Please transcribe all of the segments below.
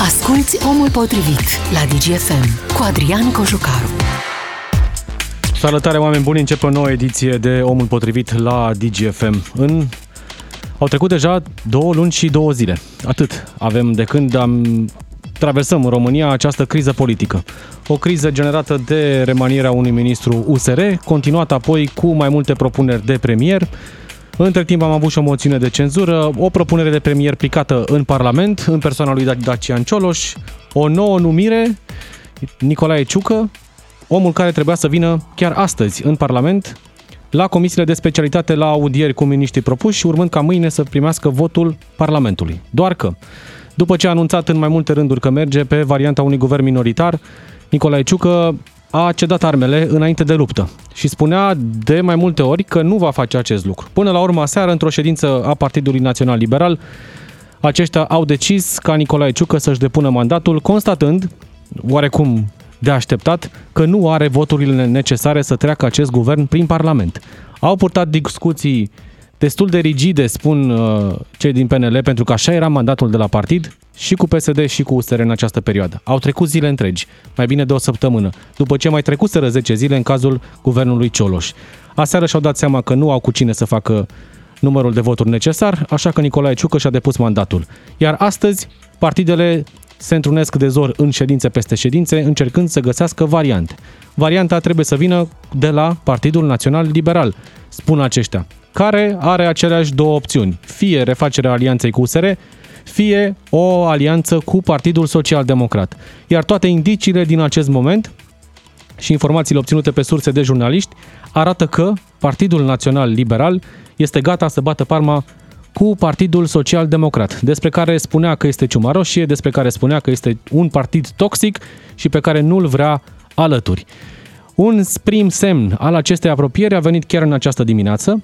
Asculți Omul Potrivit la DGFM cu Adrian Cojucaru. Salutare oameni buni, începe o nouă ediție de Omul Potrivit la DGFM. În... Au trecut deja două luni și două zile. Atât avem de când am traversăm în România această criză politică. O criză generată de remanierea unui ministru USR, continuată apoi cu mai multe propuneri de premier, între timp am avut și o moțiune de cenzură, o propunere de premier plicată în Parlament, în persoana lui Dacian Cioloș, o nouă numire, Nicolae Ciucă, omul care trebuia să vină chiar astăzi în Parlament la comisiile de specialitate la audieri cu miniștrii propuși, urmând ca mâine să primească votul Parlamentului. Doar că, după ce a anunțat în mai multe rânduri că merge pe varianta unui guvern minoritar, Nicolae Ciucă a cedat armele înainte de luptă și spunea de mai multe ori că nu va face acest lucru. Până la urmă, seară, într-o ședință a Partidului Național Liberal, aceștia au decis ca Nicolae Ciucă să-și depună mandatul, constatând, oarecum de așteptat, că nu are voturile necesare să treacă acest guvern prin Parlament. Au purtat discuții destul de rigide, spun uh, cei din PNL, pentru că așa era mandatul de la partid, și cu PSD și cu USR în această perioadă. Au trecut zile întregi, mai bine de o săptămână, după ce mai trecuseră 10 zile în cazul guvernului Cioloș. Aseară și-au dat seama că nu au cu cine să facă numărul de voturi necesar, așa că Nicolae Ciucă și-a depus mandatul. Iar astăzi, partidele se întrunesc de zor în ședințe peste ședințe, încercând să găsească variante. Varianta trebuie să vină de la Partidul Național Liberal, spun aceștia, care are aceleași două opțiuni, fie refacerea alianței cu USR, fie o alianță cu Partidul Social Democrat. Iar toate indiciile din acest moment și informațiile obținute pe surse de jurnaliști arată că Partidul Național Liberal este gata să bată parma cu Partidul Social Democrat, despre care spunea că este ciuma roșie, despre care spunea că este un partid toxic și pe care nu-l vrea alături. Un prim semn al acestei apropieri a venit chiar în această dimineață,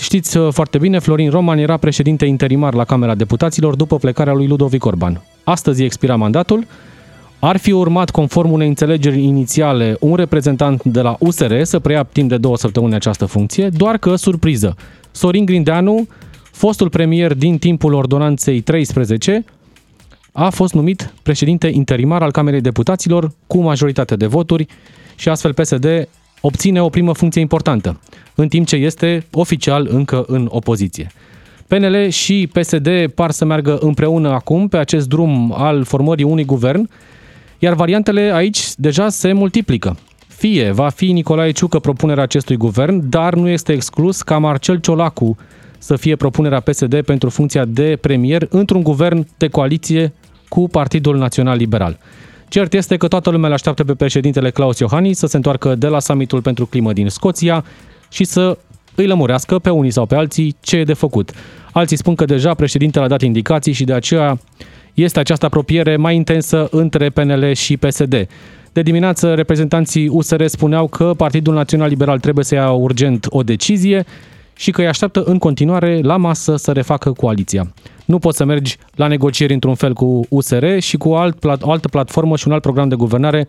Știți uh, foarte bine, Florin Roman era președinte interimar la Camera Deputaților după plecarea lui Ludovic Orban. Astăzi expira mandatul. Ar fi urmat, conform unei înțelegeri inițiale, un reprezentant de la USR să preia timp de două săptămâni această funcție, doar că, surpriză, Sorin Grindeanu, fostul premier din timpul ordonanței 13, a fost numit președinte interimar al Camerei Deputaților cu majoritate de voturi și astfel PSD obține o primă funcție importantă, în timp ce este oficial încă în opoziție. PNL și PSD par să meargă împreună acum pe acest drum al formării unui guvern, iar variantele aici deja se multiplică. Fie va fi Nicolae Ciucă propunerea acestui guvern, dar nu este exclus ca Marcel Ciolacu să fie propunerea PSD pentru funcția de premier într-un guvern de coaliție cu Partidul Național Liberal. Cert este că toată lumea îl așteaptă pe președintele Klaus Iohannis să se întoarcă de la summitul pentru climă din Scoția și să îi lămurească pe unii sau pe alții ce e de făcut. Alții spun că deja președintele a dat indicații și de aceea este această apropiere mai intensă între PNL și PSD. De dimineață, reprezentanții USR spuneau că Partidul Național Liberal trebuie să ia urgent o decizie și că îi așteaptă în continuare la masă să refacă coaliția. Nu poți să mergi la negocieri într-un fel cu USR și cu alt, o altă platformă și un alt program de guvernare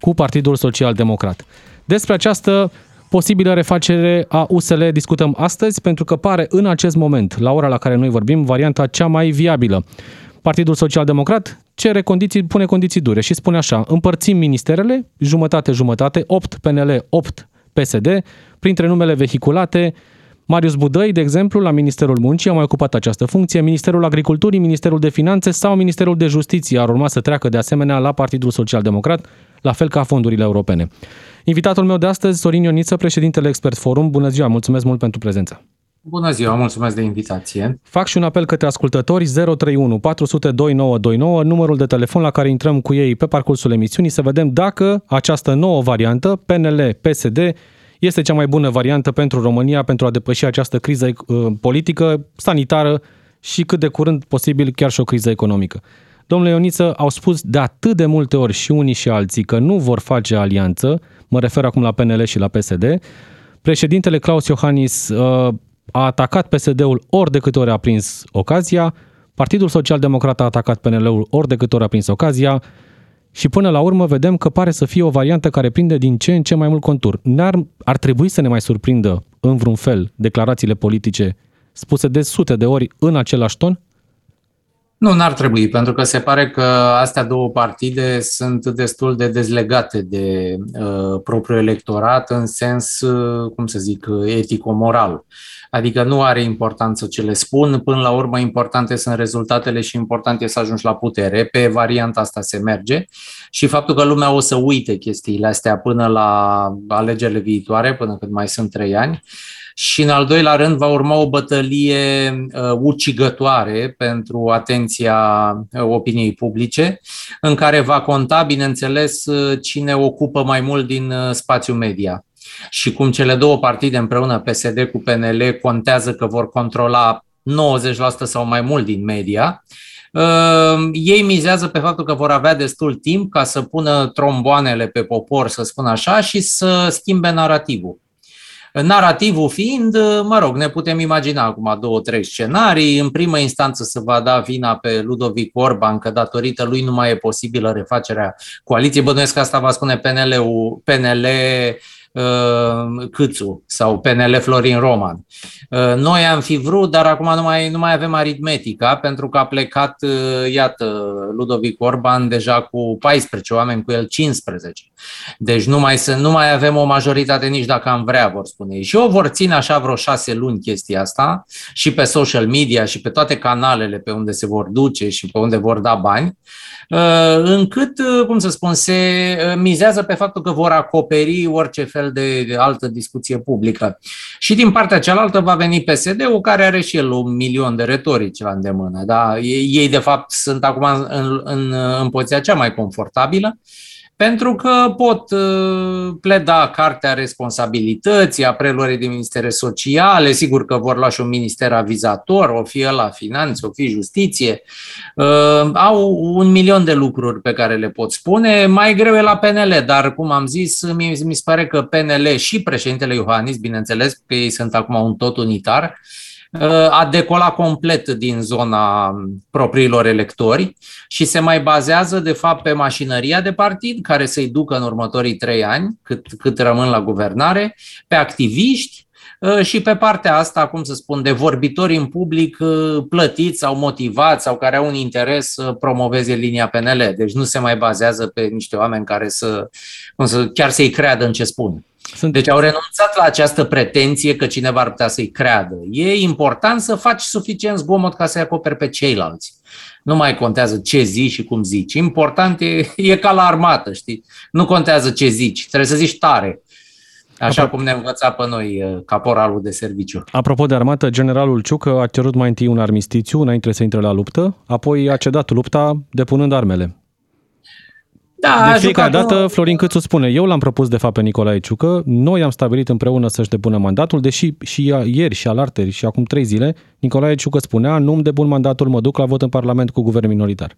cu Partidul Social Democrat. Despre această posibilă refacere a USL discutăm astăzi pentru că pare în acest moment, la ora la care noi vorbim, varianta cea mai viabilă. Partidul Social Democrat cere condiții, pune condiții dure și spune așa, împărțim ministerele, jumătate-jumătate, 8 PNL, 8 PSD, printre numele vehiculate, Marius Budăi, de exemplu, la Ministerul Muncii a mai ocupat această funcție, Ministerul Agriculturii, Ministerul de Finanțe sau Ministerul de Justiție ar urma să treacă de asemenea la Partidul Social Democrat, la fel ca fondurile europene. Invitatul meu de astăzi, Sorin Ioniță, președintele Expert Forum. Bună ziua, mulțumesc mult pentru prezență. Bună ziua, mulțumesc de invitație. Fac și un apel către ascultători 031 400 2929, numărul de telefon la care intrăm cu ei pe parcursul emisiunii să vedem dacă această nouă variantă, PNL-PSD, este cea mai bună variantă pentru România pentru a depăși această criză uh, politică, sanitară și cât de curând posibil chiar și o criză economică. Domnule Ioniță, au spus de atât de multe ori și unii și alții că nu vor face alianță, mă refer acum la PNL și la PSD. Președintele Claus Iohannis uh, a atacat PSD-ul ori de câte ori a prins ocazia, Partidul Social Democrat a atacat PNL-ul ori de câte ori a prins ocazia, și până la urmă vedem că pare să fie o variantă care prinde din ce în ce mai mult contur. N-ar, ar trebui să ne mai surprindă în vreun fel declarațiile politice spuse de sute de ori în același ton? Nu, n-ar trebui, pentru că se pare că astea două partide sunt destul de dezlegate de uh, propriul electorat în sens, uh, cum să zic, etico-moral. Adică nu are importanță ce le spun, până la urmă importante sunt rezultatele și important e să ajungi la putere. Pe varianta asta se merge și faptul că lumea o să uite chestiile astea până la alegerile viitoare, până când mai sunt trei ani, și în al doilea rând va urma o bătălie uh, ucigătoare pentru atenția uh, opiniei publice, în care va conta, bineînțeles, uh, cine ocupă mai mult din spațiul media. Și cum cele două partide împreună, PSD cu PNL, contează că vor controla 90% sau mai mult din media, ei mizează pe faptul că vor avea destul timp ca să pună tromboanele pe popor, să spun așa, și să schimbe narativul. Narativul fiind, mă rog, ne putem imagina acum două, trei scenarii. În primă instanță se va da vina pe Ludovic Orban că datorită lui nu mai e posibilă refacerea coaliției. Bănuiesc că asta va spune PNL-ul, PNL Uh, Câțu sau PNL Florin Roman. Uh, noi am fi vrut, dar acum nu mai, nu mai avem aritmetica pentru că a plecat, uh, iată, Ludovic Orban deja cu 14 oameni, cu el 15. Deci nu mai, sunt, nu mai avem o majoritate nici dacă am vrea, vor spune ei. Și o vor ține așa vreo șase luni chestia asta și pe social media și pe toate canalele pe unde se vor duce și pe unde vor da bani. Uh, încât, uh, cum să spun, se uh, mizează pe faptul că vor acoperi orice fel de altă discuție publică. Și din partea cealaltă va veni PSD-ul, care are și el un milion de retorici la îndemână. Da? Ei, de fapt, sunt acum în, în, în poziția cea mai confortabilă pentru că pot uh, pleda cartea responsabilității, a preluării din ministere sociale, sigur că vor lua și un minister avizator, o fi la finanțe, o fi justiție. Uh, au un milion de lucruri pe care le pot spune. Mai greu e la PNL, dar cum am zis, mi, mi se pare că PNL și președintele Iohannis, bineînțeles, că ei sunt acum un tot unitar, a decolat complet din zona propriilor electori și se mai bazează, de fapt, pe mașinăria de partid care să-i ducă în următorii trei ani, cât, cât rămân la guvernare, pe activiști, ă, și pe partea asta, cum să spun, de vorbitori în public ă, plătiți sau motivați sau care au un interes să promoveze linia PNL. Deci nu se mai bazează pe niște oameni care să, cum să chiar să-i creadă în ce spun. Sunt... Deci au renunțat la această pretenție că cineva ar putea să-i creadă. E important să faci suficient zgomot ca să-i acoperi pe ceilalți. Nu mai contează ce zici și cum zici. Important e, e ca la armată, știi? Nu contează ce zici, trebuie să zici tare. Așa cum ne învăța pe noi uh, caporalul de serviciu. Apropo de armată, generalul Ciucă a cerut mai întâi un armistițiu înainte să intre la luptă, apoi a cedat lupta depunând armele. Da, de fiecare dată Florin Câțu spune, eu l-am propus de fapt pe Nicolae Ciucă, noi am stabilit împreună să-și depună mandatul, deși și ieri și alarteri și acum trei zile, Nicolae Ciucă spunea, nu-mi depun mandatul, mă duc la vot în Parlament cu guvern minoritar.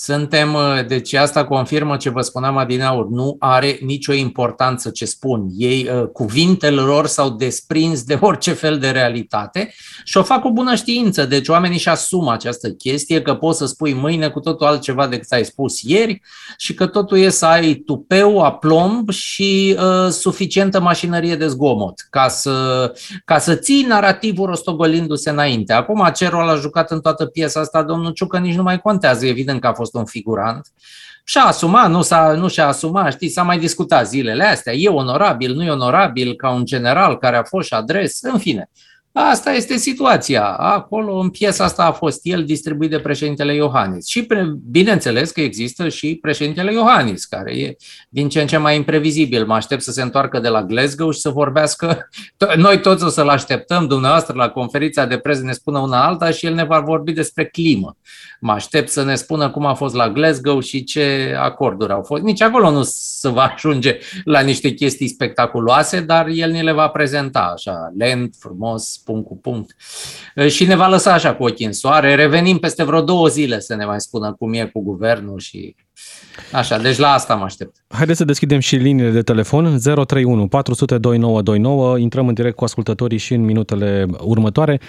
Suntem, uh, deci asta confirmă ce vă spuneam adineaur, nu are nicio importanță ce spun. Ei, uh, cuvintele lor s-au desprins de orice fel de realitate și o fac cu bună știință. Deci oamenii își asumă această chestie că poți să spui mâine cu totul altceva decât ai spus ieri și că totul e să ai tupeu, aplomb și uh, suficientă mașinărie de zgomot ca să, ca să ții narativul rostogolindu-se înainte. Acum ce rol a jucat în toată piesa asta domnul Ciucă nici nu mai contează. Evident că a fost fost un figurant, și-a asumat, nu, s-a, nu și-a asumat, știi, s-a mai discutat zilele astea, e onorabil, nu e onorabil ca un general care a fost și adres, în fine. Asta este situația. Acolo, în piesa asta, a fost el distribuit de președintele Iohannis. Și, bineînțeles, că există și președintele Iohannis, care e din ce în ce mai imprevizibil. Mă aștept să se întoarcă de la Glasgow și să vorbească. Noi toți o să-l așteptăm, dumneavoastră, la conferința de presă ne spună una alta și el ne va vorbi despre climă. Mă aștept să ne spună cum a fost la Glasgow și ce acorduri au fost. Nici acolo nu se va ajunge la niște chestii spectaculoase, dar el ni le va prezenta așa, lent, frumos, punct cu punct. Și ne va lăsa așa cu ochii în soare. Revenim peste vreo două zile să ne mai spună cum e cu guvernul și Așa, deci la asta mă aștept. Haideți să deschidem și liniile de telefon 031 400 2929. Intrăm în direct cu ascultătorii și în minutele următoare.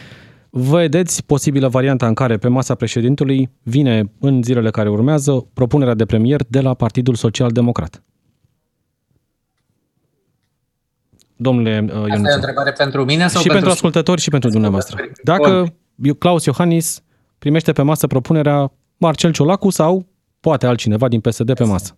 Vedeți posibilă varianta în care pe masa președintelui vine în zilele care urmează propunerea de premier de la Partidul Social Democrat. Domnule uh, Asta e o întrebare pentru mine sau și pentru, pentru ascultători și pentru dumneavoastră. Dacă Claus Iohannis primește pe masă propunerea Marcel Ciolacu sau poate altcineva din PSD pe masă.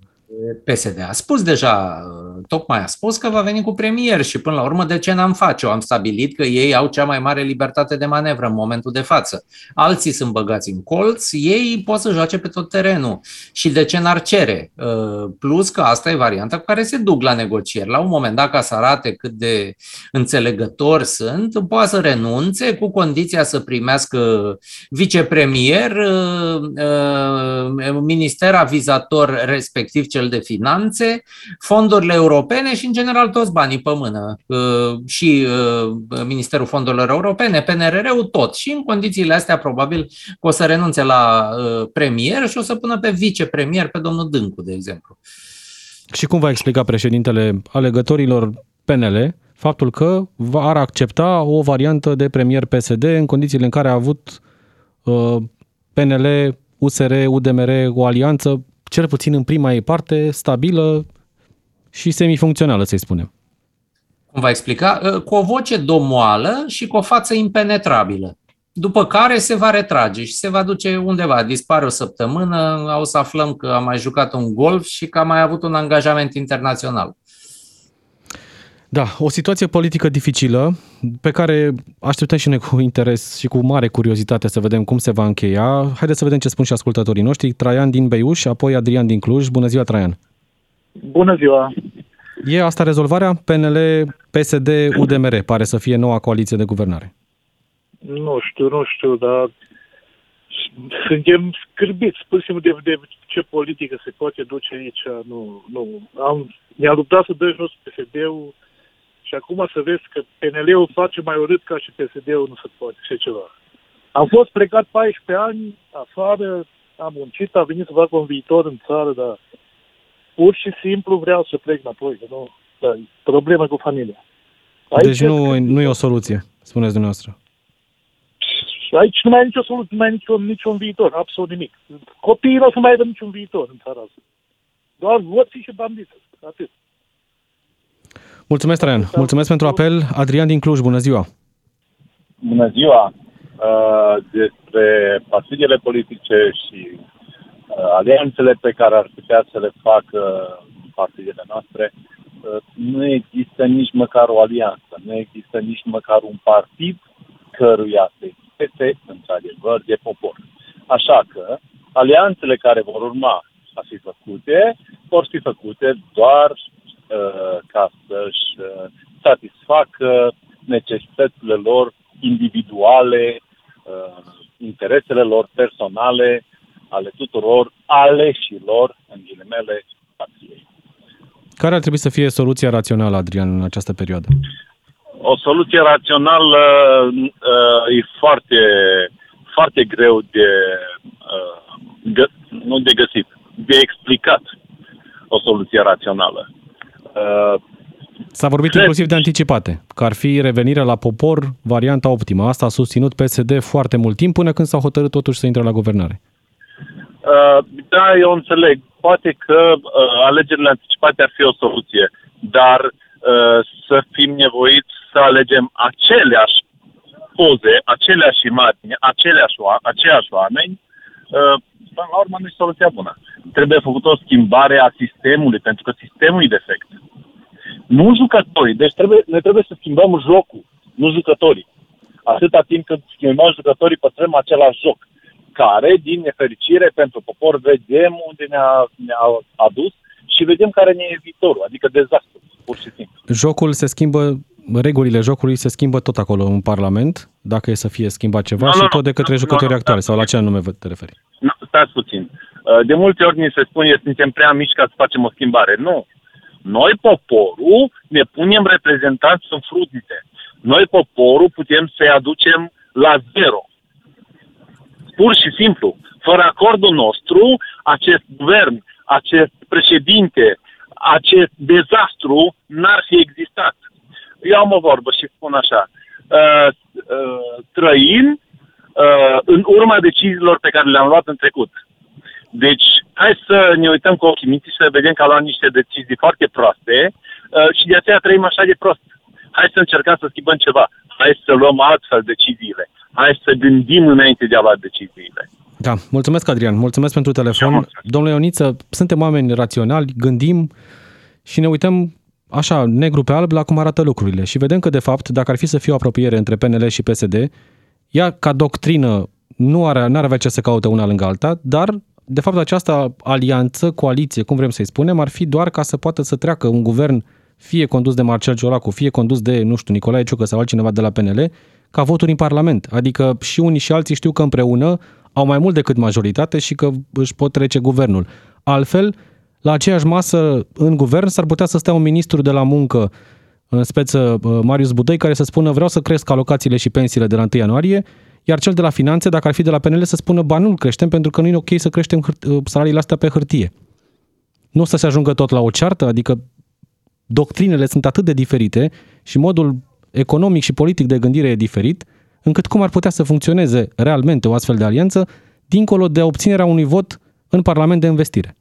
PSD a spus deja, tocmai a spus că va veni cu premier și până la urmă de ce n-am face-o? Am stabilit că ei au cea mai mare libertate de manevră în momentul de față. Alții sunt băgați în colț, ei pot să joace pe tot terenul. Și de ce n-ar cere? Uh, plus că asta e varianta cu care se duc la negocieri. La un moment dat, ca să arate cât de înțelegători sunt, poate să renunțe cu condiția să primească vicepremier, uh, uh, minister avizator respectiv cel de finanțe, fondurile europene și, în general, toți banii pe mână. Uh, și uh, Ministerul Fondurilor Europene, PNRR-ul, tot. Și în condițiile astea, probabil, că o să renunțe la uh, premier și o să pună pe vicepremier pe domnul Dâncu, de exemplu. Și cum va explica președintele alegătorilor PNL faptul că ar accepta o variantă de premier PSD în condițiile în care a avut PNL, USR, UDMR o alianță cel puțin în prima ei parte, stabilă și semifuncțională, să-i spunem. Cum va explica? Ă, cu o voce domoală și cu o față impenetrabilă. După care se va retrage și se va duce undeva. Dispare o săptămână, o să aflăm că a mai jucat un golf și că a mai avut un angajament internațional. Da, o situație politică dificilă pe care așteptăm și noi cu interes și cu mare curiozitate să vedem cum se va încheia. Haideți să vedem ce spun și ascultătorii noștri. Traian din Beiuș, apoi Adrian din Cluj. Bună ziua, Traian! Bună ziua! E asta rezolvarea? PNL, PSD, UDMR pare să fie noua coaliție de guvernare. Nu știu, nu știu, dar suntem scârbiți pur și simplu de, de ce politică se poate duce aici. Nu, nu. Am, ne-a luptat să dă jos PSD-ul, și acum să vezi că PNL-ul face mai urât ca și PSD-ul, nu se poate și ceva. Am fost plecat 14 ani afară, am muncit, am venit să fac un viitor în țară, dar pur și simplu vreau să plec înapoi, că nu, da, problemă cu familia. Aici deci nu, nu e o soluție, spuneți dumneavoastră. Aici nu mai e nicio soluție, nu mai e niciun, niciun viitor, absolut nimic. Copiii nu o să mai aibă niciun viitor în țara asta. Doar voții și bandiți, atât. Mulțumesc, Traian. Mulțumesc pentru apel. Adrian din Cluj, bună ziua. Bună ziua. Uh, despre partidele politice și uh, alianțele pe care ar putea să le facă partidele noastre, uh, nu există nici măcar o alianță, nu există nici măcar un partid căruia se este într-adevăr de popor. Așa că alianțele care vor urma a fi făcute vor fi făcute doar Uh, ca să-și uh, satisfacă necesitățile lor individuale, uh, interesele lor personale, ale tuturor aleșilor, în ghilimele, partiei. Care ar trebui să fie soluția rațională, Adrian, în această perioadă? O soluție rațională uh, e foarte, foarte greu de, uh, gă, nu de găsit, de explicat o soluție rațională. Uh, S-a vorbit inclusiv de anticipate, că ar fi revenirea la popor varianta optimă. Asta a susținut PSD foarte mult timp până când s-au hotărât totuși să intre la guvernare. Uh, da, eu înțeleg. Poate că uh, alegerile anticipate ar fi o soluție, dar uh, să fim nevoiți să alegem aceleași poze, aceleași imagini, aceleași, aceiași oameni, uh, până la urmă nu e soluția bună. Trebuie făcută o schimbare a sistemului, pentru că sistemul e defect. Nu jucătorii. Deci trebuie, ne trebuie să schimbăm jocul, nu jucătorii. Atâta timp cât schimbăm jucătorii, păstrăm același joc, care, din nefericire pentru popor, vedem unde ne-a, ne-a adus și vedem care ne e viitorul, adică dezastru, pur și simplu. Jocul se schimbă regulile jocului se schimbă tot acolo în Parlament, dacă e să fie schimbat ceva, no, și no, tot de către no, jucătorii no, actuale, sau la ce anume te referi? No, stați puțin. Uh, de multe ori ni se spune, suntem prea mici ca să facem o schimbare. Nu. Noi, poporul, ne punem reprezentanți în frunte. Noi, poporul, putem să-i aducem la zero. Pur și simplu. Fără acordul nostru, acest guvern, acest președinte, acest dezastru n-ar fi existat. Eu am o vorbă și spun așa. Uh, uh, trăim uh, în urma deciziilor pe care le-am luat în trecut. Deci, hai să ne uităm cu ochii minții și să vedem că am luat niște decizii foarte proaste uh, și de aceea trăim așa de prost. Hai să încercăm să schimbăm ceva. Hai să luăm altfel deciziile. hai să gândim înainte de a lua deciziile. Da, mulțumesc Adrian, mulțumesc pentru telefon. Mulțumesc. Domnule Ioniță, suntem oameni raționali, gândim și ne uităm așa, negru pe alb, la cum arată lucrurile. Și vedem că, de fapt, dacă ar fi să fie o apropiere între PNL și PSD, ea, ca doctrină, nu are, n-ar avea ce să caute una lângă alta, dar, de fapt, această alianță, coaliție, cum vrem să-i spunem, ar fi doar ca să poată să treacă un guvern fie condus de Marcel Ciolacu, fie condus de, nu știu, Nicolae Ciucă sau altcineva de la PNL, ca voturi în Parlament. Adică și unii și alții știu că împreună au mai mult decât majoritate și că își pot trece guvernul. Altfel, la aceeași masă în guvern s-ar putea să stea un ministru de la muncă în speță uh, Marius Budăi care să spună vreau să cresc alocațiile și pensiile de la 1 ianuarie, iar cel de la finanțe, dacă ar fi de la PNL, să spună ba nu creștem pentru că nu e ok să creștem uh, salariile astea pe hârtie. Nu o să se ajungă tot la o ceartă, adică doctrinele sunt atât de diferite și modul economic și politic de gândire e diferit, încât cum ar putea să funcționeze realmente o astfel de alianță, dincolo de obținerea unui vot în Parlament de investire.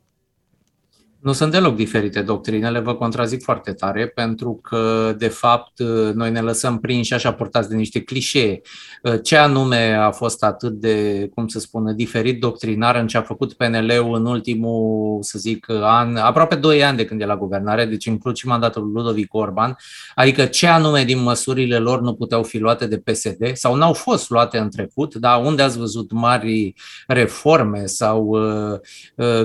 Nu sunt deloc diferite doctrinele, vă contrazic foarte tare, pentru că, de fapt, noi ne lăsăm prinși așa portați de niște clișee. Ce anume a fost atât de, cum să spună, diferit doctrinar în ce a făcut PNL-ul în ultimul, să zic, an, aproape 2 ani de când e la guvernare, deci includ și mandatul lui Ludovic Orban, adică ce anume din măsurile lor nu puteau fi luate de PSD sau n-au fost luate în trecut, dar unde ați văzut mari reforme sau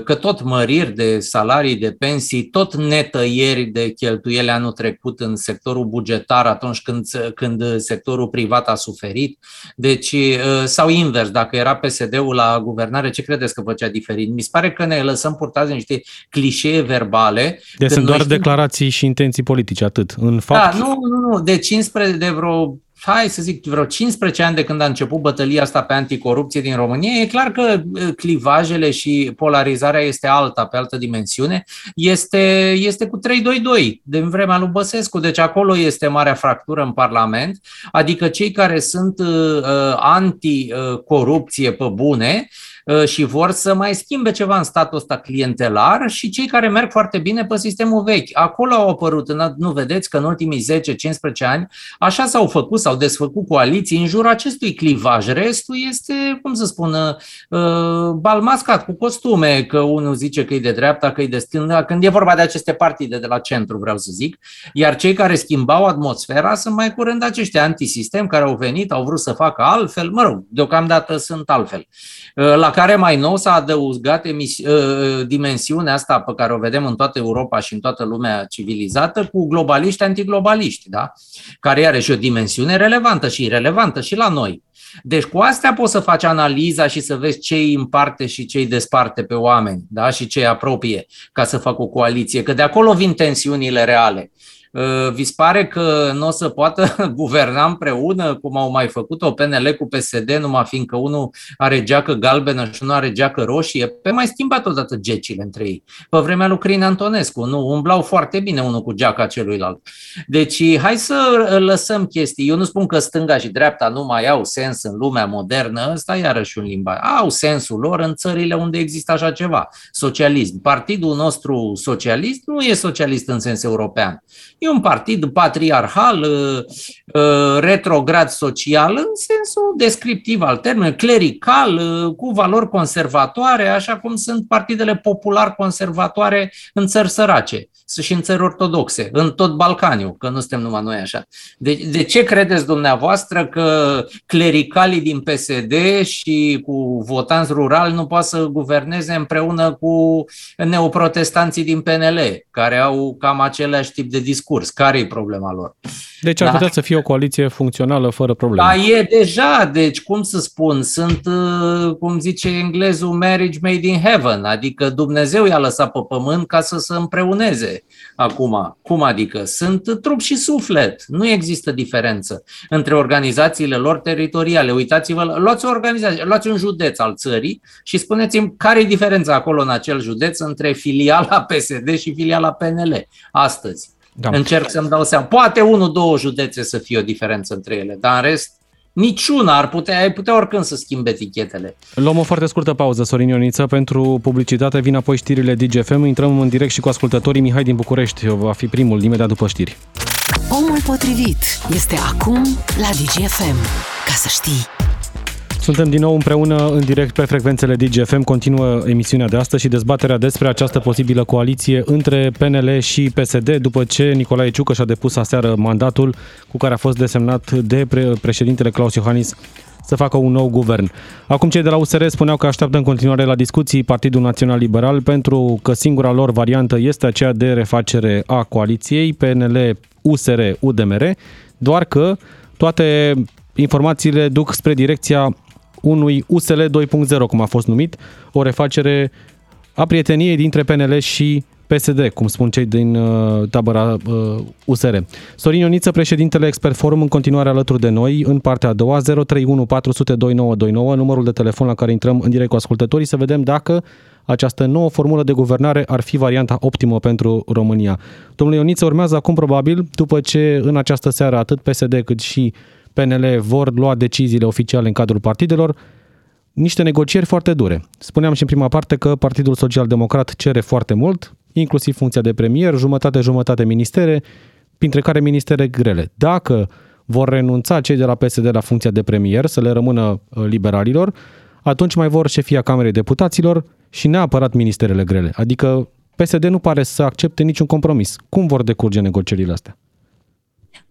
că tot măriri de salarii salarii, de pensii, tot netăieri de cheltuieli anul trecut în sectorul bugetar atunci când, când sectorul privat a suferit. Deci, uh, sau invers, dacă era PSD-ul la guvernare, ce credeți că făcea diferit? Mi se pare că ne lăsăm purtați în niște clișee verbale. Deci sunt doar știm... declarații și intenții politice, atât. În fapt... Da, nu, nu, nu. De 15, de vreo hai să zic, vreo 15 ani de când a început bătălia asta pe anticorupție din România, e clar că clivajele și polarizarea este alta, pe altă dimensiune, este, este cu 3-2-2, din vremea lui Băsescu, deci acolo este marea fractură în Parlament, adică cei care sunt uh, anticorupție pe bune, Uh, și vor să mai schimbe ceva în statul ăsta clientelar și cei care merg foarte bine pe sistemul vechi. Acolo au apărut, nu vedeți că în ultimii 10-15 ani așa s-au făcut, s-au desfăcut coaliții în jurul acestui clivaj. Restul este, cum să spun, uh, balmascat cu costume, că unul zice că e de dreapta, că e de stânga, când e vorba de aceste partide de la centru, vreau să zic, iar cei care schimbau atmosfera sunt mai curând aceștia antisistem care au venit, au vrut să facă altfel, mă rog, deocamdată sunt altfel. Uh, la care mai nou s-a adăugat emisi- uh, dimensiunea asta pe care o vedem în toată Europa și în toată lumea civilizată cu globaliști antiglobaliști, da? care are și o dimensiune relevantă și relevantă și la noi. Deci cu astea poți să faci analiza și să vezi ce îi împarte și ce îi desparte pe oameni da? și ce îi apropie ca să facă o coaliție, că de acolo vin tensiunile reale. Uh, vi se pare că nu o să poată guverna împreună, cum au mai făcut-o PNL cu PSD, numai fiindcă unul are geacă galbenă și unul are geacă roșie? Pe mai schimbat odată gecile între ei. Pe vremea lui Crin Antonescu, nu? Umblau foarte bine unul cu geaca celuilalt. Deci, hai să lăsăm chestii. Eu nu spun că stânga și dreapta nu mai au sens în lumea modernă, ăsta iarăși un limbaj. Au sensul lor în țările unde există așa ceva. Socialism. Partidul nostru socialist nu e socialist în sens european. E un partid patriarhal, uh, uh, retrograd social, în sensul descriptiv al termenului, clerical, uh, cu valori conservatoare, așa cum sunt partidele popular conservatoare în țări sărace și în țări ortodoxe, în tot Balcaniul, că nu suntem numai noi așa. De, de ce credeți dumneavoastră că clericalii din PSD și cu votanți rurali nu poate să guverneze împreună cu neoprotestanții din PNL, care au cam același tip de discurs? Care e problema lor? Deci ar da? putea să fie o coaliție funcțională fără probleme. Da, e deja, deci cum să spun, sunt, uh, cum zice englezul, marriage made in heaven, adică Dumnezeu i-a lăsat pe pământ ca să se împreuneze acum. Cum adică? Sunt trup și suflet, nu există diferență între organizațiile lor teritoriale. Uitați-vă, luați o organizație, luați un județ al țării și spuneți-mi care e diferența acolo în acel județ între filiala PSD și filiala PNL astăzi. Da. Încerc să-mi dau seama. Poate unul, două județe să fie o diferență între ele, dar în rest Niciuna ar putea, ai putea oricând să schimbe etichetele. Luăm o foarte scurtă pauză, Sorin Ioniță, pentru publicitate. Vin apoi știrile DGFM. Intrăm în direct și cu ascultătorii. Mihai din București va fi primul imediat după știri. Omul potrivit este acum la DGFM. Ca să știi. Suntem din nou împreună în direct pe frecvențele DGFM. Continuă emisiunea de astăzi și dezbaterea despre această posibilă coaliție între PNL și PSD după ce Nicolae Ciucăș și-a depus aseară mandatul cu care a fost desemnat de pre- președintele Claus Iohannis să facă un nou guvern. Acum cei de la USR spuneau că așteaptă în continuare la discuții Partidul Național Liberal pentru că singura lor variantă este aceea de refacere a coaliției PNL, USR, UDMR, doar că toate informațiile duc spre direcția unui USL 2.0, cum a fost numit, o refacere a prieteniei dintre PNL și PSD, cum spun cei din uh, tabăra uh, USR. Sorin Ioniță, președintele Expert Forum, în continuare alături de noi, în partea a doua, 031 400 2929, numărul de telefon la care intrăm în direct cu ascultătorii, să vedem dacă această nouă formulă de guvernare ar fi varianta optimă pentru România. Domnule Ioniță, urmează acum probabil, după ce în această seară atât PSD cât și PNL vor lua deciziile oficiale în cadrul partidelor, niște negocieri foarte dure. Spuneam și în prima parte că Partidul Social Democrat cere foarte mult, inclusiv funcția de premier, jumătate-jumătate ministere, printre care ministere grele. Dacă vor renunța cei de la PSD la funcția de premier, să le rămână uh, liberalilor, atunci mai vor șefia Camerei Deputaților și neapărat ministerele grele. Adică PSD nu pare să accepte niciun compromis. Cum vor decurge negocierile astea?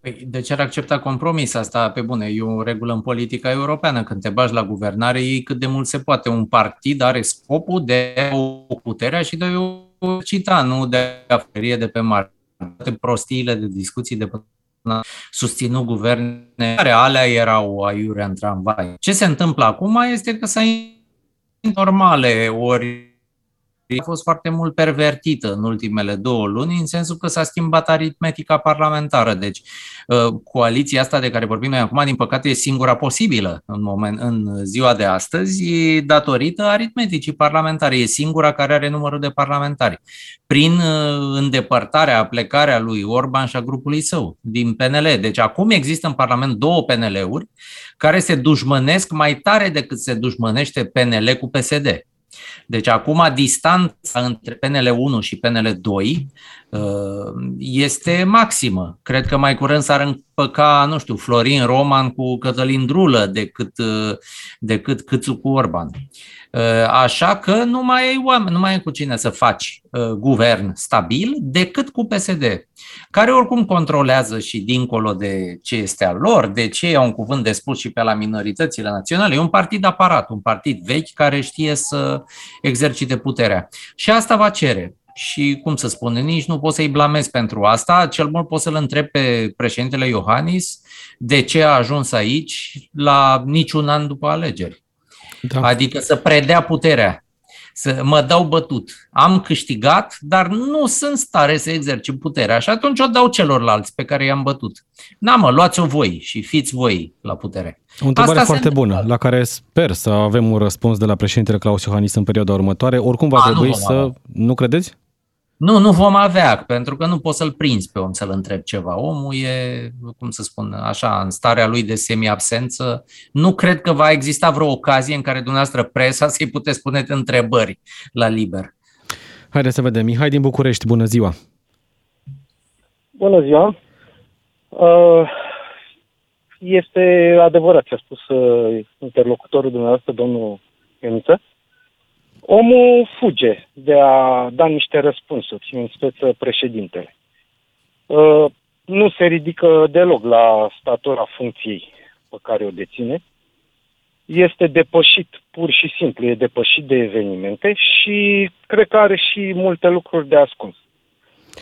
Păi, de ce ar accepta compromis? Asta, pe bune, e o regulă în politica europeană. Când te bagi la guvernare, ei cât de mult se poate. Un partid are scopul de o puterea și de o cita, nu de a ferie de pe mare. Toate prostiile de discuții de susținut guverne care alea erau aiurea în tramvai. Ce se întâmplă acum este că s-a normale, ori a fost foarte mult pervertită în ultimele două luni, în sensul că s-a schimbat aritmetica parlamentară. Deci, uh, coaliția asta de care vorbim noi acum, din păcate, e singura posibilă în, moment, în ziua de astăzi, datorită aritmeticii parlamentare. E singura care are numărul de parlamentari. Prin uh, îndepărtarea, plecarea lui Orban și a grupului său din PNL. Deci, acum există în Parlament două PNL-uri care se dușmănesc mai tare decât se dușmănește PNL cu PSD. Deci acum distanța între PNL 1 și PNL 2 uh, este maximă. Cred că mai curând s-ar împăca, nu știu, Florin Roman cu Cătălin Drulă decât, uh, decât Câțu cu Orban. Uh, așa că nu mai ai oameni, nu mai ai cu cine să faci uh, guvern stabil decât cu PSD, care oricum controlează și dincolo de ce este al lor, de ce au un cuvânt de spus și pe la minoritățile naționale. E un partid aparat, un partid vechi care știe să exercite puterea. Și asta va cere și, cum să spun, nici nu poți să-i blamezi pentru asta, cel mult poți să-l întrebi pe președintele Iohannis de ce a ajuns aici la niciun an după alegeri. Da. Adică să predea puterea. Să mă dau bătut. Am câștigat, dar nu sunt stare să exercit puterea. Și atunci o dau celorlalți pe care i-am bătut. Na mă, luați-o voi și fiți voi la putere. O întrebare Asta foarte bună, la care sper să avem un răspuns de la președintele Claus Iohannis în perioada următoare. Oricum va A, trebui nu să... Nu credeți? Nu, nu vom avea, pentru că nu poți să-l prinzi pe om să-l întrebi ceva. Omul e, cum să spun, așa, în starea lui de semi-absență. Nu cred că va exista vreo ocazie în care dumneavoastră presa să-i puteți pune întrebări la liber. Haideți să vedem. Mihai din București, bună ziua! Bună ziua! Uh, este adevărat ce a spus uh, interlocutorul dumneavoastră, domnul Ioniță omul fuge de a da niște răspunsuri, în speță președintele. Uh, nu se ridică deloc la statura funcției pe care o deține. Este depășit, pur și simplu, e depășit de evenimente și cred că are și multe lucruri de ascuns.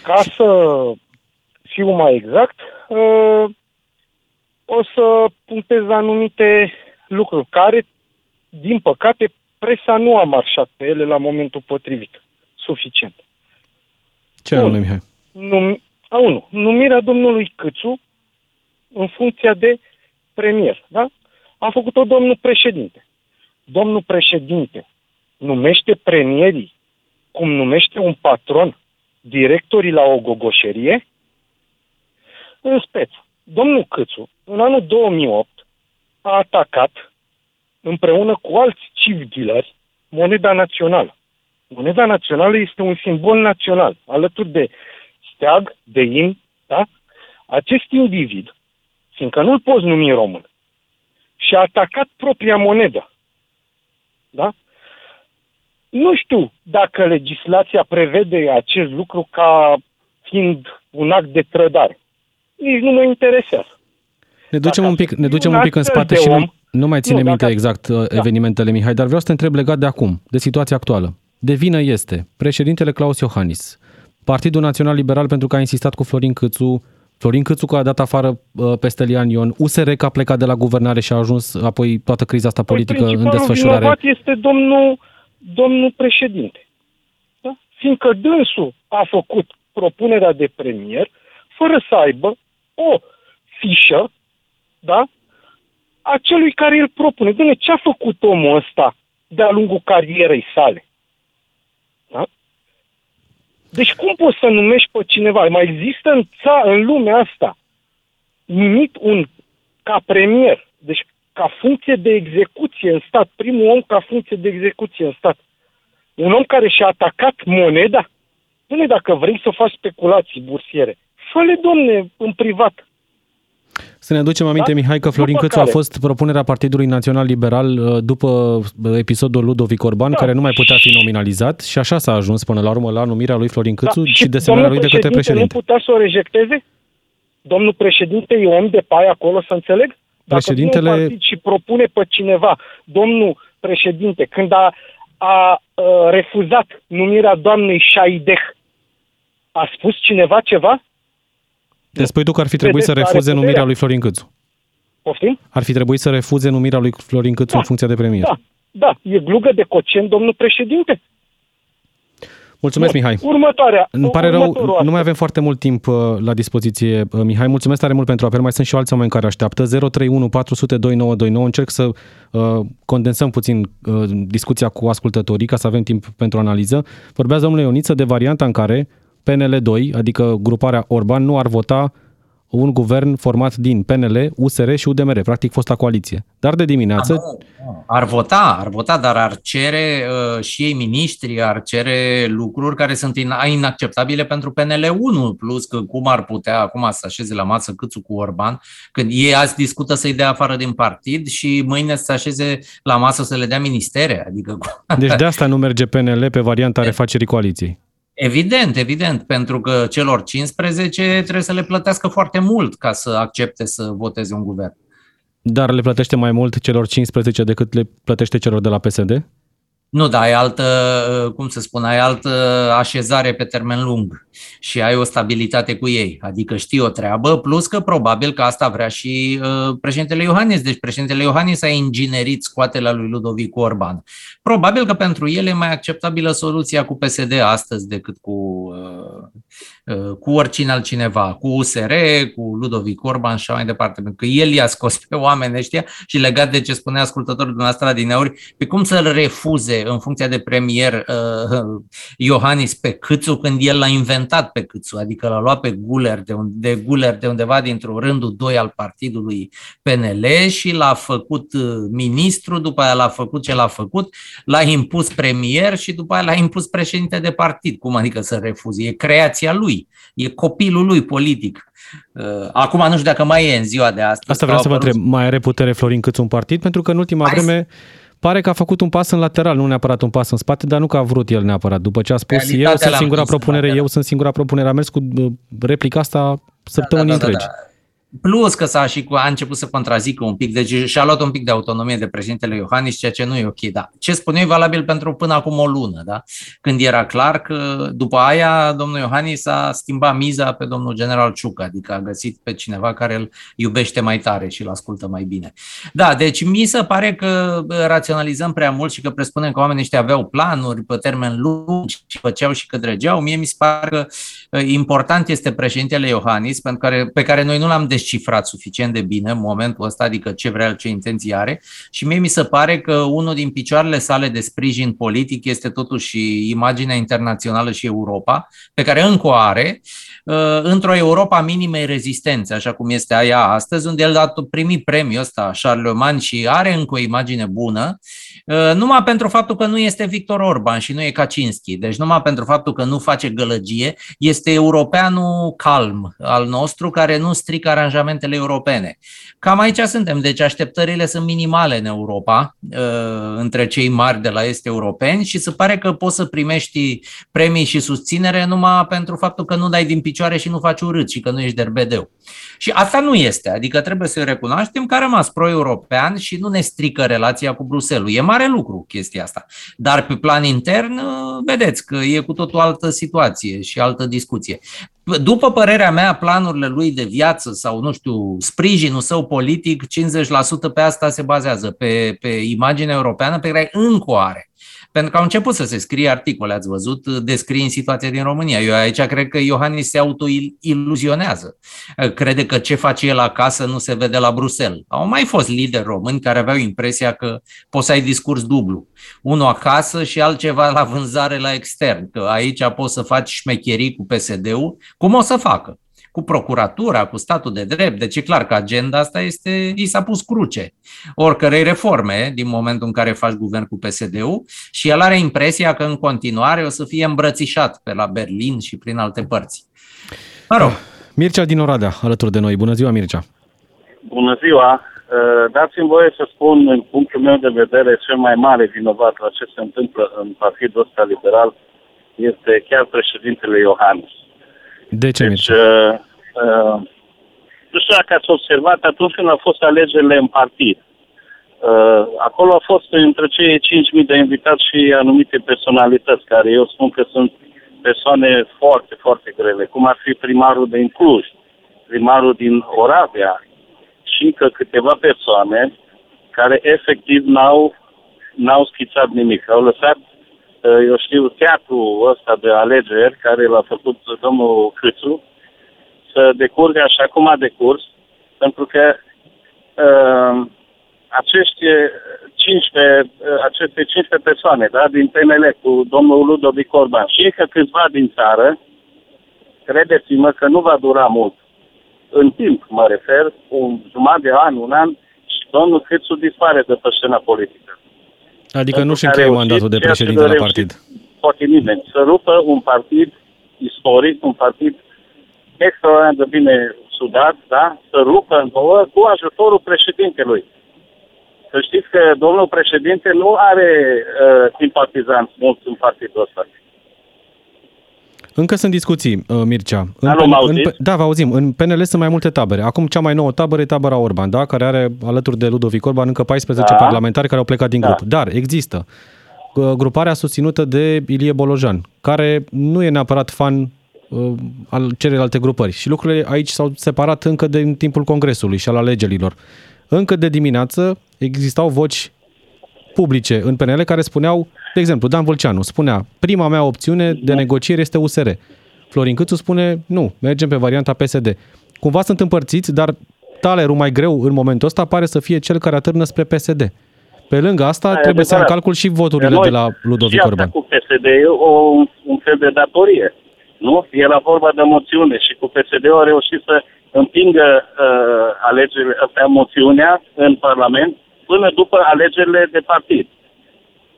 Ca să fiu mai exact, uh, o să punctez anumite lucruri care, din păcate, presa nu a marșat pe ele la momentul potrivit. Suficient. Ce anume, Mihai? Num, a, unu, numirea domnului Câțu în funcția de premier, da? A făcut-o domnul președinte. Domnul președinte numește premierii cum numește un patron directorii la o gogoșerie? În speță, domnul Câțu, în anul 2008, a atacat împreună cu alți chief dealeri moneda națională. Moneda națională este un simbol național, alături de steag, de in, da? Acest individ, fiindcă nu-l poți numi român, și a atacat propria monedă. Da? Nu știu dacă legislația prevede acest lucru ca fiind un act de trădare. Nici nu mă interesează. Ne ducem un pic, ne ducem un pic în spate și nu, nu mai ține nu, minte dacă... exact uh, da. evenimentele, Mihai, dar vreau să te întreb legat de acum, de situația actuală. De vină este președintele Claus Iohannis, Partidul Național Liberal pentru că a insistat cu Florin Câțu, Florin Câțu că a dat afară uh, pe Stelian Ion, USR că a plecat de la guvernare și a ajuns apoi toată criza asta păi politică păi, în desfășurare. este domnul, domnul președinte. Da? Fiindcă dânsul a făcut propunerea de premier fără să aibă o fișă da? A celui care îl propune. Dom'le, ce a făcut omul ăsta de-a lungul carierei sale? Da? Deci cum poți să numești pe cineva? Mai există în, ța, în lumea asta numit un ca premier, deci ca funcție de execuție în stat, primul om ca funcție de execuție în stat. Un om care și-a atacat moneda? Nu dacă vrei să faci speculații bursiere, fă-le, domne, în privat. Să ne aducem aminte, da? Mihai, că Florin Cățu a fost propunerea Partidului Național Liberal uh, după uh, episodul Ludovic Orban, da. care nu mai putea fi nominalizat și așa s-a ajuns până la urmă la numirea lui Florin Cățu da. și, și desemnarea lui de către președinte. nu putea să o rejecteze? Domnul președinte e om de paie acolo, să înțeleg? Dacă Președintele... un partid și propune pe cineva, domnul președinte, când a, a, a uh, refuzat numirea doamnei Șaideh, a spus cineva ceva? Te spui tu că ar fi trebuit să refuze numirea lui Florin Câțu. Poftim? Ar fi trebuit să refuze numirea lui Florin Câțu da, în funcția de premier. Da, da. E glugă de cocen, domnul președinte. Mulțumesc, Bun. Mihai. Următoarea. Îmi pare rău, nu mai avem foarte mult timp uh, la dispoziție, uh, Mihai. Mulțumesc tare mult pentru apel. Mai sunt și alți oameni care așteaptă. 031 400 2929. Încerc să uh, condensăm puțin uh, discuția cu ascultătorii ca să avem timp pentru analiză. Vorbează domnule Ioniță de varianta în care PNL2, adică gruparea Orban, nu ar vota un guvern format din PNL, USR și UDMR, practic fosta coaliție. Dar de dimineață... Ar vota, ar vota, dar ar cere uh, și ei miniștri, ar cere lucruri care sunt inacceptabile pentru PNL1, plus că cum ar putea acum să așeze la masă câțu cu Orban, când ei azi discută să-i dea afară din partid și mâine să așeze la masă să le dea ministere. Adică... Deci de asta nu merge PNL pe varianta refacerii coaliției. Evident, evident, pentru că celor 15 trebuie să le plătească foarte mult ca să accepte să voteze un guvern. Dar le plătește mai mult celor 15 decât le plătește celor de la PSD? Nu, dar ai altă, cum să spun, ai altă așezare pe termen lung și ai o stabilitate cu ei. Adică știi o treabă, plus că probabil că asta vrea și uh, președintele Iohannis. Deci președintele Iohannis a inginerit scoaterea lui Ludovic Orban. Probabil că pentru el e mai acceptabilă soluția cu PSD astăzi decât cu, uh, uh, cu oricine altcineva, cu USR, cu Ludovic Orban și așa mai departe. Pentru că el i-a scos pe oameni ăștia și legat de ce spunea ascultătorul dumneavoastră din auri, pe cum să-l refuze în funcția de premier uh, Iohannis pe Câțu când el l-a inventat pe Câțu, adică l-a luat pe Guler de, un, de Guler de undeva dintr-un rândul 2 al partidului PNL și l-a făcut uh, ministru, după aia l-a făcut ce l-a făcut, l-a impus premier și după aia l-a impus președinte de partid. Cum adică să refuze? E creația lui, e copilul lui politic. Uh, acum nu știu dacă mai e în ziua de astăzi. Asta vreau să vă întreb, mai are putere Florin Câțu un partid? Pentru că în ultima mai vreme pare că a făcut un pas în lateral, nu neapărat un pas în spate, dar nu că a vrut el neapărat. După ce a spus Realitatea eu sunt singura propunere, eu sunt singura propunere, a mers cu uh, replica asta săptămâni da, da, da, întregi. Da, da. Plus că s-a și cu, a început să contrazică un pic, deci și-a luat un pic de autonomie de președintele Iohannis, ceea ce nu e ok. Da. Ce spune e valabil pentru până acum o lună, da? când era clar că după aia domnul Iohannis a schimbat miza pe domnul general Ciucă, adică a găsit pe cineva care îl iubește mai tare și îl ascultă mai bine. Da, deci mi se pare că raționalizăm prea mult și că presupunem că oamenii ăștia aveau planuri pe termen lung și făceau și că drăgeau. Mie mi se pare că important este președintele Iohannis, pentru care, pe care noi nu l-am descifrat suficient de bine în momentul ăsta, adică ce vrea, ce intenții are. Și mie mi se pare că unul din picioarele sale de sprijin politic este totuși imaginea internațională și Europa, pe care încă o are, uh, într-o Europa minimei rezistențe, așa cum este aia astăzi, unde el a primit premiul ăsta, Charlemagne, și are încă o imagine bună, uh, numai pentru faptul că nu este Victor Orban și nu e Kaczynski, deci numai pentru faptul că nu face gălăgie, este europeanul calm al nostru, care nu strică aranjamentul aranjamentele europene. Cam aici suntem, deci așteptările sunt minimale în Europa uh, între cei mari de la est europeni și se pare că poți să primești premii și susținere numai pentru faptul că nu dai din picioare și nu faci urât și că nu ești derbedeu. Și asta nu este, adică trebuie să recunoaștem că a rămas pro-european și nu ne strică relația cu Bruselul. E mare lucru chestia asta. Dar pe plan intern, vedeți că e cu totul altă situație și altă discuție. După părerea mea, planurile lui de viață sau, nu știu, sprijinul său politic, 50% pe asta se bazează, pe, pe imaginea europeană pe care încă o are. Pentru că au început să se scrie articole, ați văzut, descriind situația din România. Eu aici cred că Iohannis se auto-iluzionează. Crede că ce face el acasă nu se vede la Bruxelles. Au mai fost lideri români care aveau impresia că poți să ai discurs dublu. Unul acasă și altceva la vânzare la extern. Că aici poți să faci șmecherii cu PSD-ul. Cum o să facă? Cu procuratura, cu statul de drept. Deci e clar că agenda asta este, i s-a pus cruce oricărei reforme din momentul în care faci guvern cu PSD-ul și el are impresia că în continuare o să fie îmbrățișat pe la Berlin și prin alte părți. Mă rog. Mircea din Oradea, alături de noi. Bună ziua, Mircea! Bună ziua! Uh, dați-mi voie să spun, în punctul meu de vedere, cel mai mare vinovat la ce se întâmplă în partidul ăsta liberal este chiar președintele Iohannis. De ce, deci, uh, uh, nu știu dacă ați observat, atunci când au fost alegerile în partid, uh, acolo au fost între cei 5.000 de invitați și anumite personalități, care eu spun că sunt persoane foarte, foarte grele, cum ar fi primarul de Incluj, primarul din Oradea și încă câteva persoane care efectiv n-au, n-au schițat nimic. Au lăsat Eh, eu știu, teatrul ăsta de alegeri care l-a făcut domnul Câțu să decurgă așa cum a decurs, pentru că uh, acești 15, aceste 15 persoane da, din PNL cu domnul Ludovic Orban și încă câțiva din țară, credeți-mă că nu va dura mult. În timp, mă refer, un jumătate de an, un an, și domnul Câțu dispare de pe scena politică. Adică nu și încheie mandatul de președinte la partid. Poate nimeni. Să rupă un partid istoric, un partid extraordinar de bine sudat, da? să rupă în două cu ajutorul președintelui. Să știți că domnul președinte nu are uh, simpatizanți mulți în partidul ăsta. Încă sunt discuții, uh, Mircea. În, Alo, în, în, da, vă auzim. În PNL sunt mai multe tabere. Acum cea mai nouă tabără e tabăra Orban, da? care are alături de Ludovic Orban încă 14 da. parlamentari care au plecat din da. grup. Dar există uh, gruparea susținută de Ilie Bolojan, care nu e neapărat fan uh, al celelalte grupări. Și lucrurile aici s-au separat încă de timpul congresului și al alegerilor. Încă de dimineață existau voci publice în PNL care spuneau, de exemplu, Dan Vâlceanu spunea, prima mea opțiune de negociere este USR. Florin Câțu spune, nu, mergem pe varianta PSD. Cumva sunt împărțiți, dar talerul mai greu în momentul ăsta pare să fie cel care atârnă spre PSD. Pe lângă asta, da, trebuie să ia în calcul și voturile de, de la Ludovic Orban. cu PSD e o, un fel de datorie. Nu? E la vorba de moțiune și cu PSD-ul a reușit să împingă uh, alegerile, astea, moțiunea în Parlament până după alegerile de partid.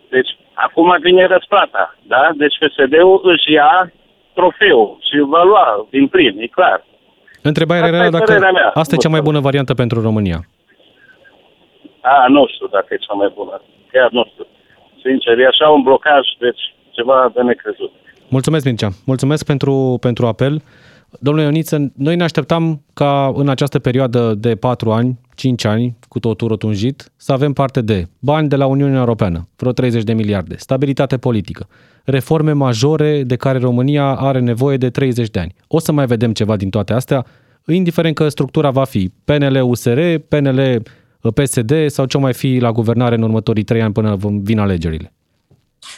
Deci, acum vine răsplata, da? Deci PSD-ul își ia trofeul și va lua din plin, e clar. Întrebarea era dacă mea. asta e cea mai bună variantă pentru România. A, nu știu dacă e cea mai bună. Chiar nu știu. Sincer, e așa un blocaj, deci ceva de necrezut. Mulțumesc, Mircea. Mulțumesc pentru, pentru apel. Domnule Ioniță, noi ne așteptam ca în această perioadă de 4 ani, 5 ani, cu totul rotunjit, să avem parte de bani de la Uniunea Europeană, vreo 30 de miliarde, stabilitate politică, reforme majore de care România are nevoie de 30 de ani. O să mai vedem ceva din toate astea, indiferent că structura va fi PNL-USR, PNL-PSD sau ce mai fi la guvernare în următorii 3 ani până vin alegerile.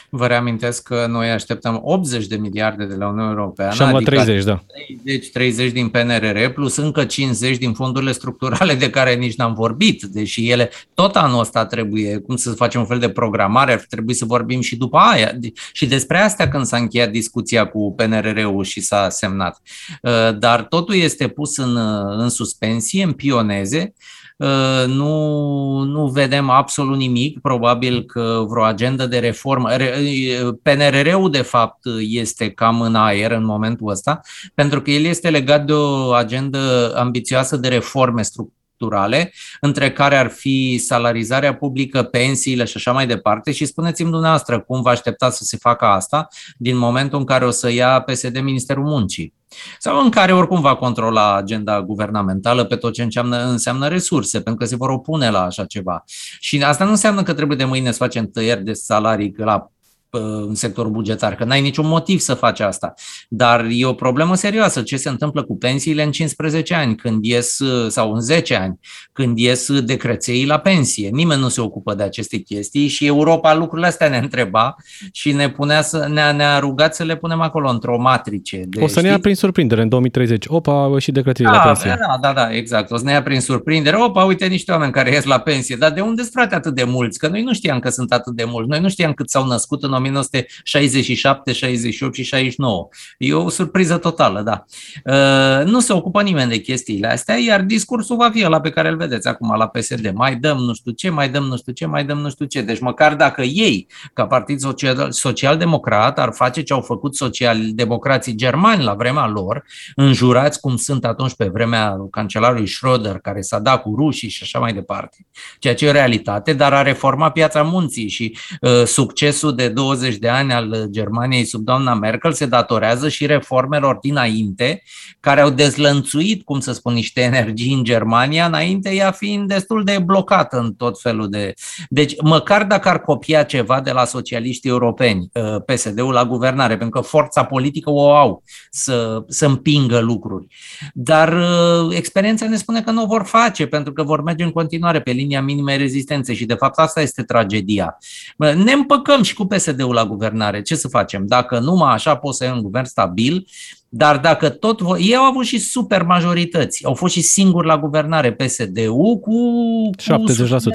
Vă reamintesc că noi așteptăm 80 de miliarde de la Uniunea Europeană. Și adică 30, da. 30, 30 din PNRR plus încă 50 din fondurile structurale de care nici n-am vorbit. Deși ele tot anul ăsta trebuie, cum să facem un fel de programare, ar trebui să vorbim și după aia. Și despre asta când s-a încheiat discuția cu PNRR-ul și s-a semnat. Uh, dar totul este pus în, în suspensie, în pioneze uh, nu, nu vedem absolut nimic, probabil că vreo agendă de reformă. PNRR-ul, de fapt, este cam în aer în momentul ăsta, pentru că el este legat de o agendă ambițioasă de reforme structurale structurale, între care ar fi salarizarea publică, pensiile și așa mai departe. Și spuneți-mi dumneavoastră cum vă așteptați să se facă asta din momentul în care o să ia PSD Ministerul Muncii sau în care oricum va controla agenda guvernamentală pe tot ce înseamnă, înseamnă resurse, pentru că se vor opune la așa ceva. Și asta nu înseamnă că trebuie de mâine să facem tăieri de salarii la în sectorul bugetar, că n-ai niciun motiv să faci asta. Dar e o problemă serioasă ce se întâmplă cu pensiile în 15 ani, când ies, sau în 10 ani, când ies decreței la pensie. Nimeni nu se ocupă de aceste chestii și Europa lucrurile astea ne întreba și ne punea să, ne-a, ne rugat să le punem acolo într-o matrice. De, o să ne ia prin surprindere în 2030. Opa, și decreței da, la pensie. Da, da, da, exact. O să ne ia prin surprindere. Opa, uite niște oameni care ies la pensie. Dar de unde sunt frate atât de mulți? Că noi nu știam că sunt atât de mulți. Noi nu știam cât s-au născut în 1967, 68 și 69. E o surpriză totală, da. Uh, nu se ocupă nimeni de chestiile astea, iar discursul va fi ăla pe care îl vedeți acum la PSD. Mai dăm nu știu ce, mai dăm nu știu ce, mai dăm nu știu ce. Deci măcar dacă ei, ca Partid Social, Social-Democrat, ar face ce au făcut social-democrații germani la vremea lor, înjurați cum sunt atunci pe vremea cancelarului Schröder, care s-a dat cu rușii și așa mai departe. Ceea ce e o realitate, dar a reformat piața munții și uh, succesul de 20 de ani al Germaniei sub doamna Merkel se datorează și reformelor dinainte, care au dezlănțuit, cum să spun, niște energii în Germania, înainte ea fiind destul de blocată în tot felul de... Deci, măcar dacă ar copia ceva de la socialiștii europeni, uh, PSD-ul la guvernare, pentru că forța politică o au să, să împingă lucruri. Dar uh, experiența ne spune că nu o vor face, pentru că vor merge în continuare pe linia minimei rezistențe și, de fapt, asta este tragedia. Ne împăcăm și cu PSD-ul la guvernare. Ce să facem? Dacă numai așa poți să ai un guvern stabil, dar dacă tot... Ei au avut și super majorități. Au fost și singuri la guvernare PSD-ul cu... 70%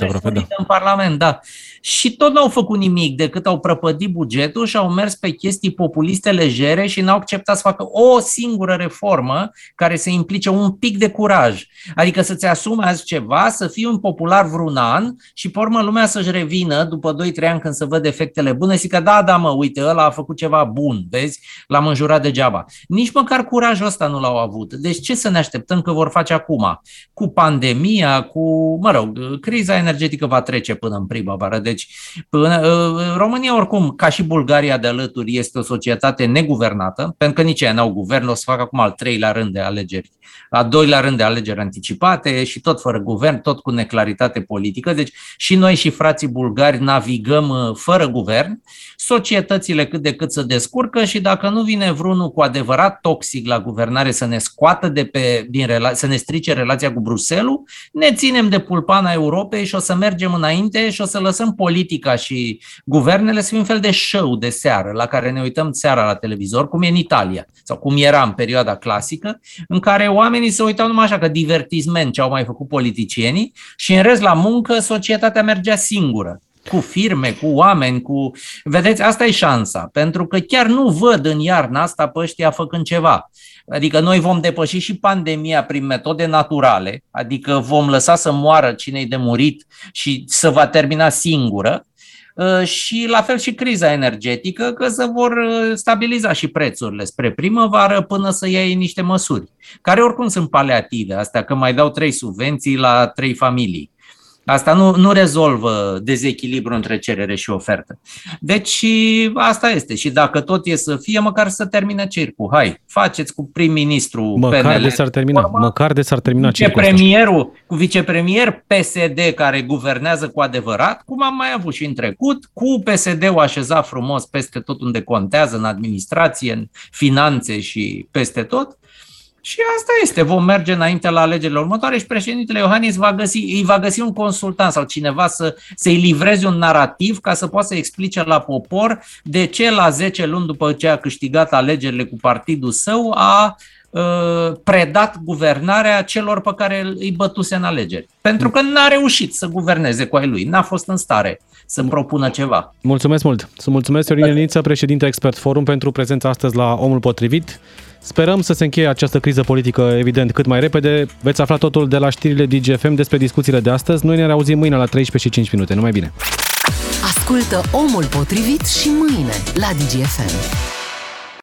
aproape, da. În Parlament, da. Și tot n-au făcut nimic decât au prăpădit bugetul și au mers pe chestii populiste legere și n-au acceptat să facă o singură reformă care să implice un pic de curaj. Adică să-ți asume azi ceva, să fii un popular vreun an și pe urmă lumea să-și revină după 2-3 ani când să văd efectele bune și că da, da mă, uite, ăla a făcut ceva bun, vezi, l-am înjurat degeaba. Nici măcar curajul ăsta nu l-au avut. Deci ce să ne așteptăm că vor face acum? Cu pandemia, cu, mă rog, criza energetică va trece până în primăvară. Deci până, ă, România oricum, ca și Bulgaria de alături, este o societate neguvernată, pentru că nici ei n-au guvern, o să facă acum al treilea rând de alegeri, a doilea rând de alegeri anticipate și tot fără guvern, tot cu neclaritate politică. Deci și noi și frații bulgari navigăm ă, fără guvern, societățile cât de cât să descurcă și dacă nu vine vreunul cu adevărat toxic la guvernare să ne scoată de pe, din rela- să ne strice relația cu Bruselul, ne ținem de pulpana Europei și o să mergem înainte și o să lăsăm politica și guvernele să fie un fel de show de seară la care ne uităm seara la televizor, cum e în Italia sau cum era în perioada clasică, în care oamenii se uitau numai așa că divertisment ce au mai făcut politicienii și în rest la muncă societatea mergea singură cu firme, cu oameni, cu... Vedeți, asta e șansa, pentru că chiar nu văd în iarna asta pe ăștia făcând ceva. Adică noi vom depăși și pandemia prin metode naturale, adică vom lăsa să moară cine de murit și să va termina singură, ă, și la fel și criza energetică, că se vor ă, stabiliza și prețurile spre primăvară până să iei niște măsuri, care oricum sunt paliative, astea că mai dau trei subvenții la trei familii. Asta nu, nu rezolvă dezechilibru între cerere și ofertă. Deci asta este. Și dacă tot e să fie, măcar să termine circul. Hai, faceți cu prim-ministru măcar PNL. De s-ar termina, Forma, măcar de s-ar termina circul premierul, Cu vicepremier PSD care guvernează cu adevărat, cum am mai avut și în trecut, cu PSD-ul așezat frumos peste tot unde contează, în administrație, în finanțe și peste tot și asta este, vom merge înainte la alegerile următoare și președintele Iohannis va găsi, îi va găsi un consultant sau cineva să, să-i livreze un narativ ca să poată să explice la popor de ce la 10 luni după ce a câștigat alegerile cu partidul său a uh, predat guvernarea celor pe care îi bătuse în alegeri. Pentru că n-a reușit să guverneze cu ai lui, n-a fost în stare să propună ceva. Mulțumesc mult! Să mulțumesc, Sorin Eniță, președinte Expert Forum, pentru prezența astăzi la Omul Potrivit. Sperăm să se încheie această criză politică, evident, cât mai repede. Veți afla totul de la știrile DGFM despre discuțiile de astăzi. Noi ne reauzim mâine la 13 și 5 minute. Numai bine! Ascultă Omul Potrivit și mâine la DGFM.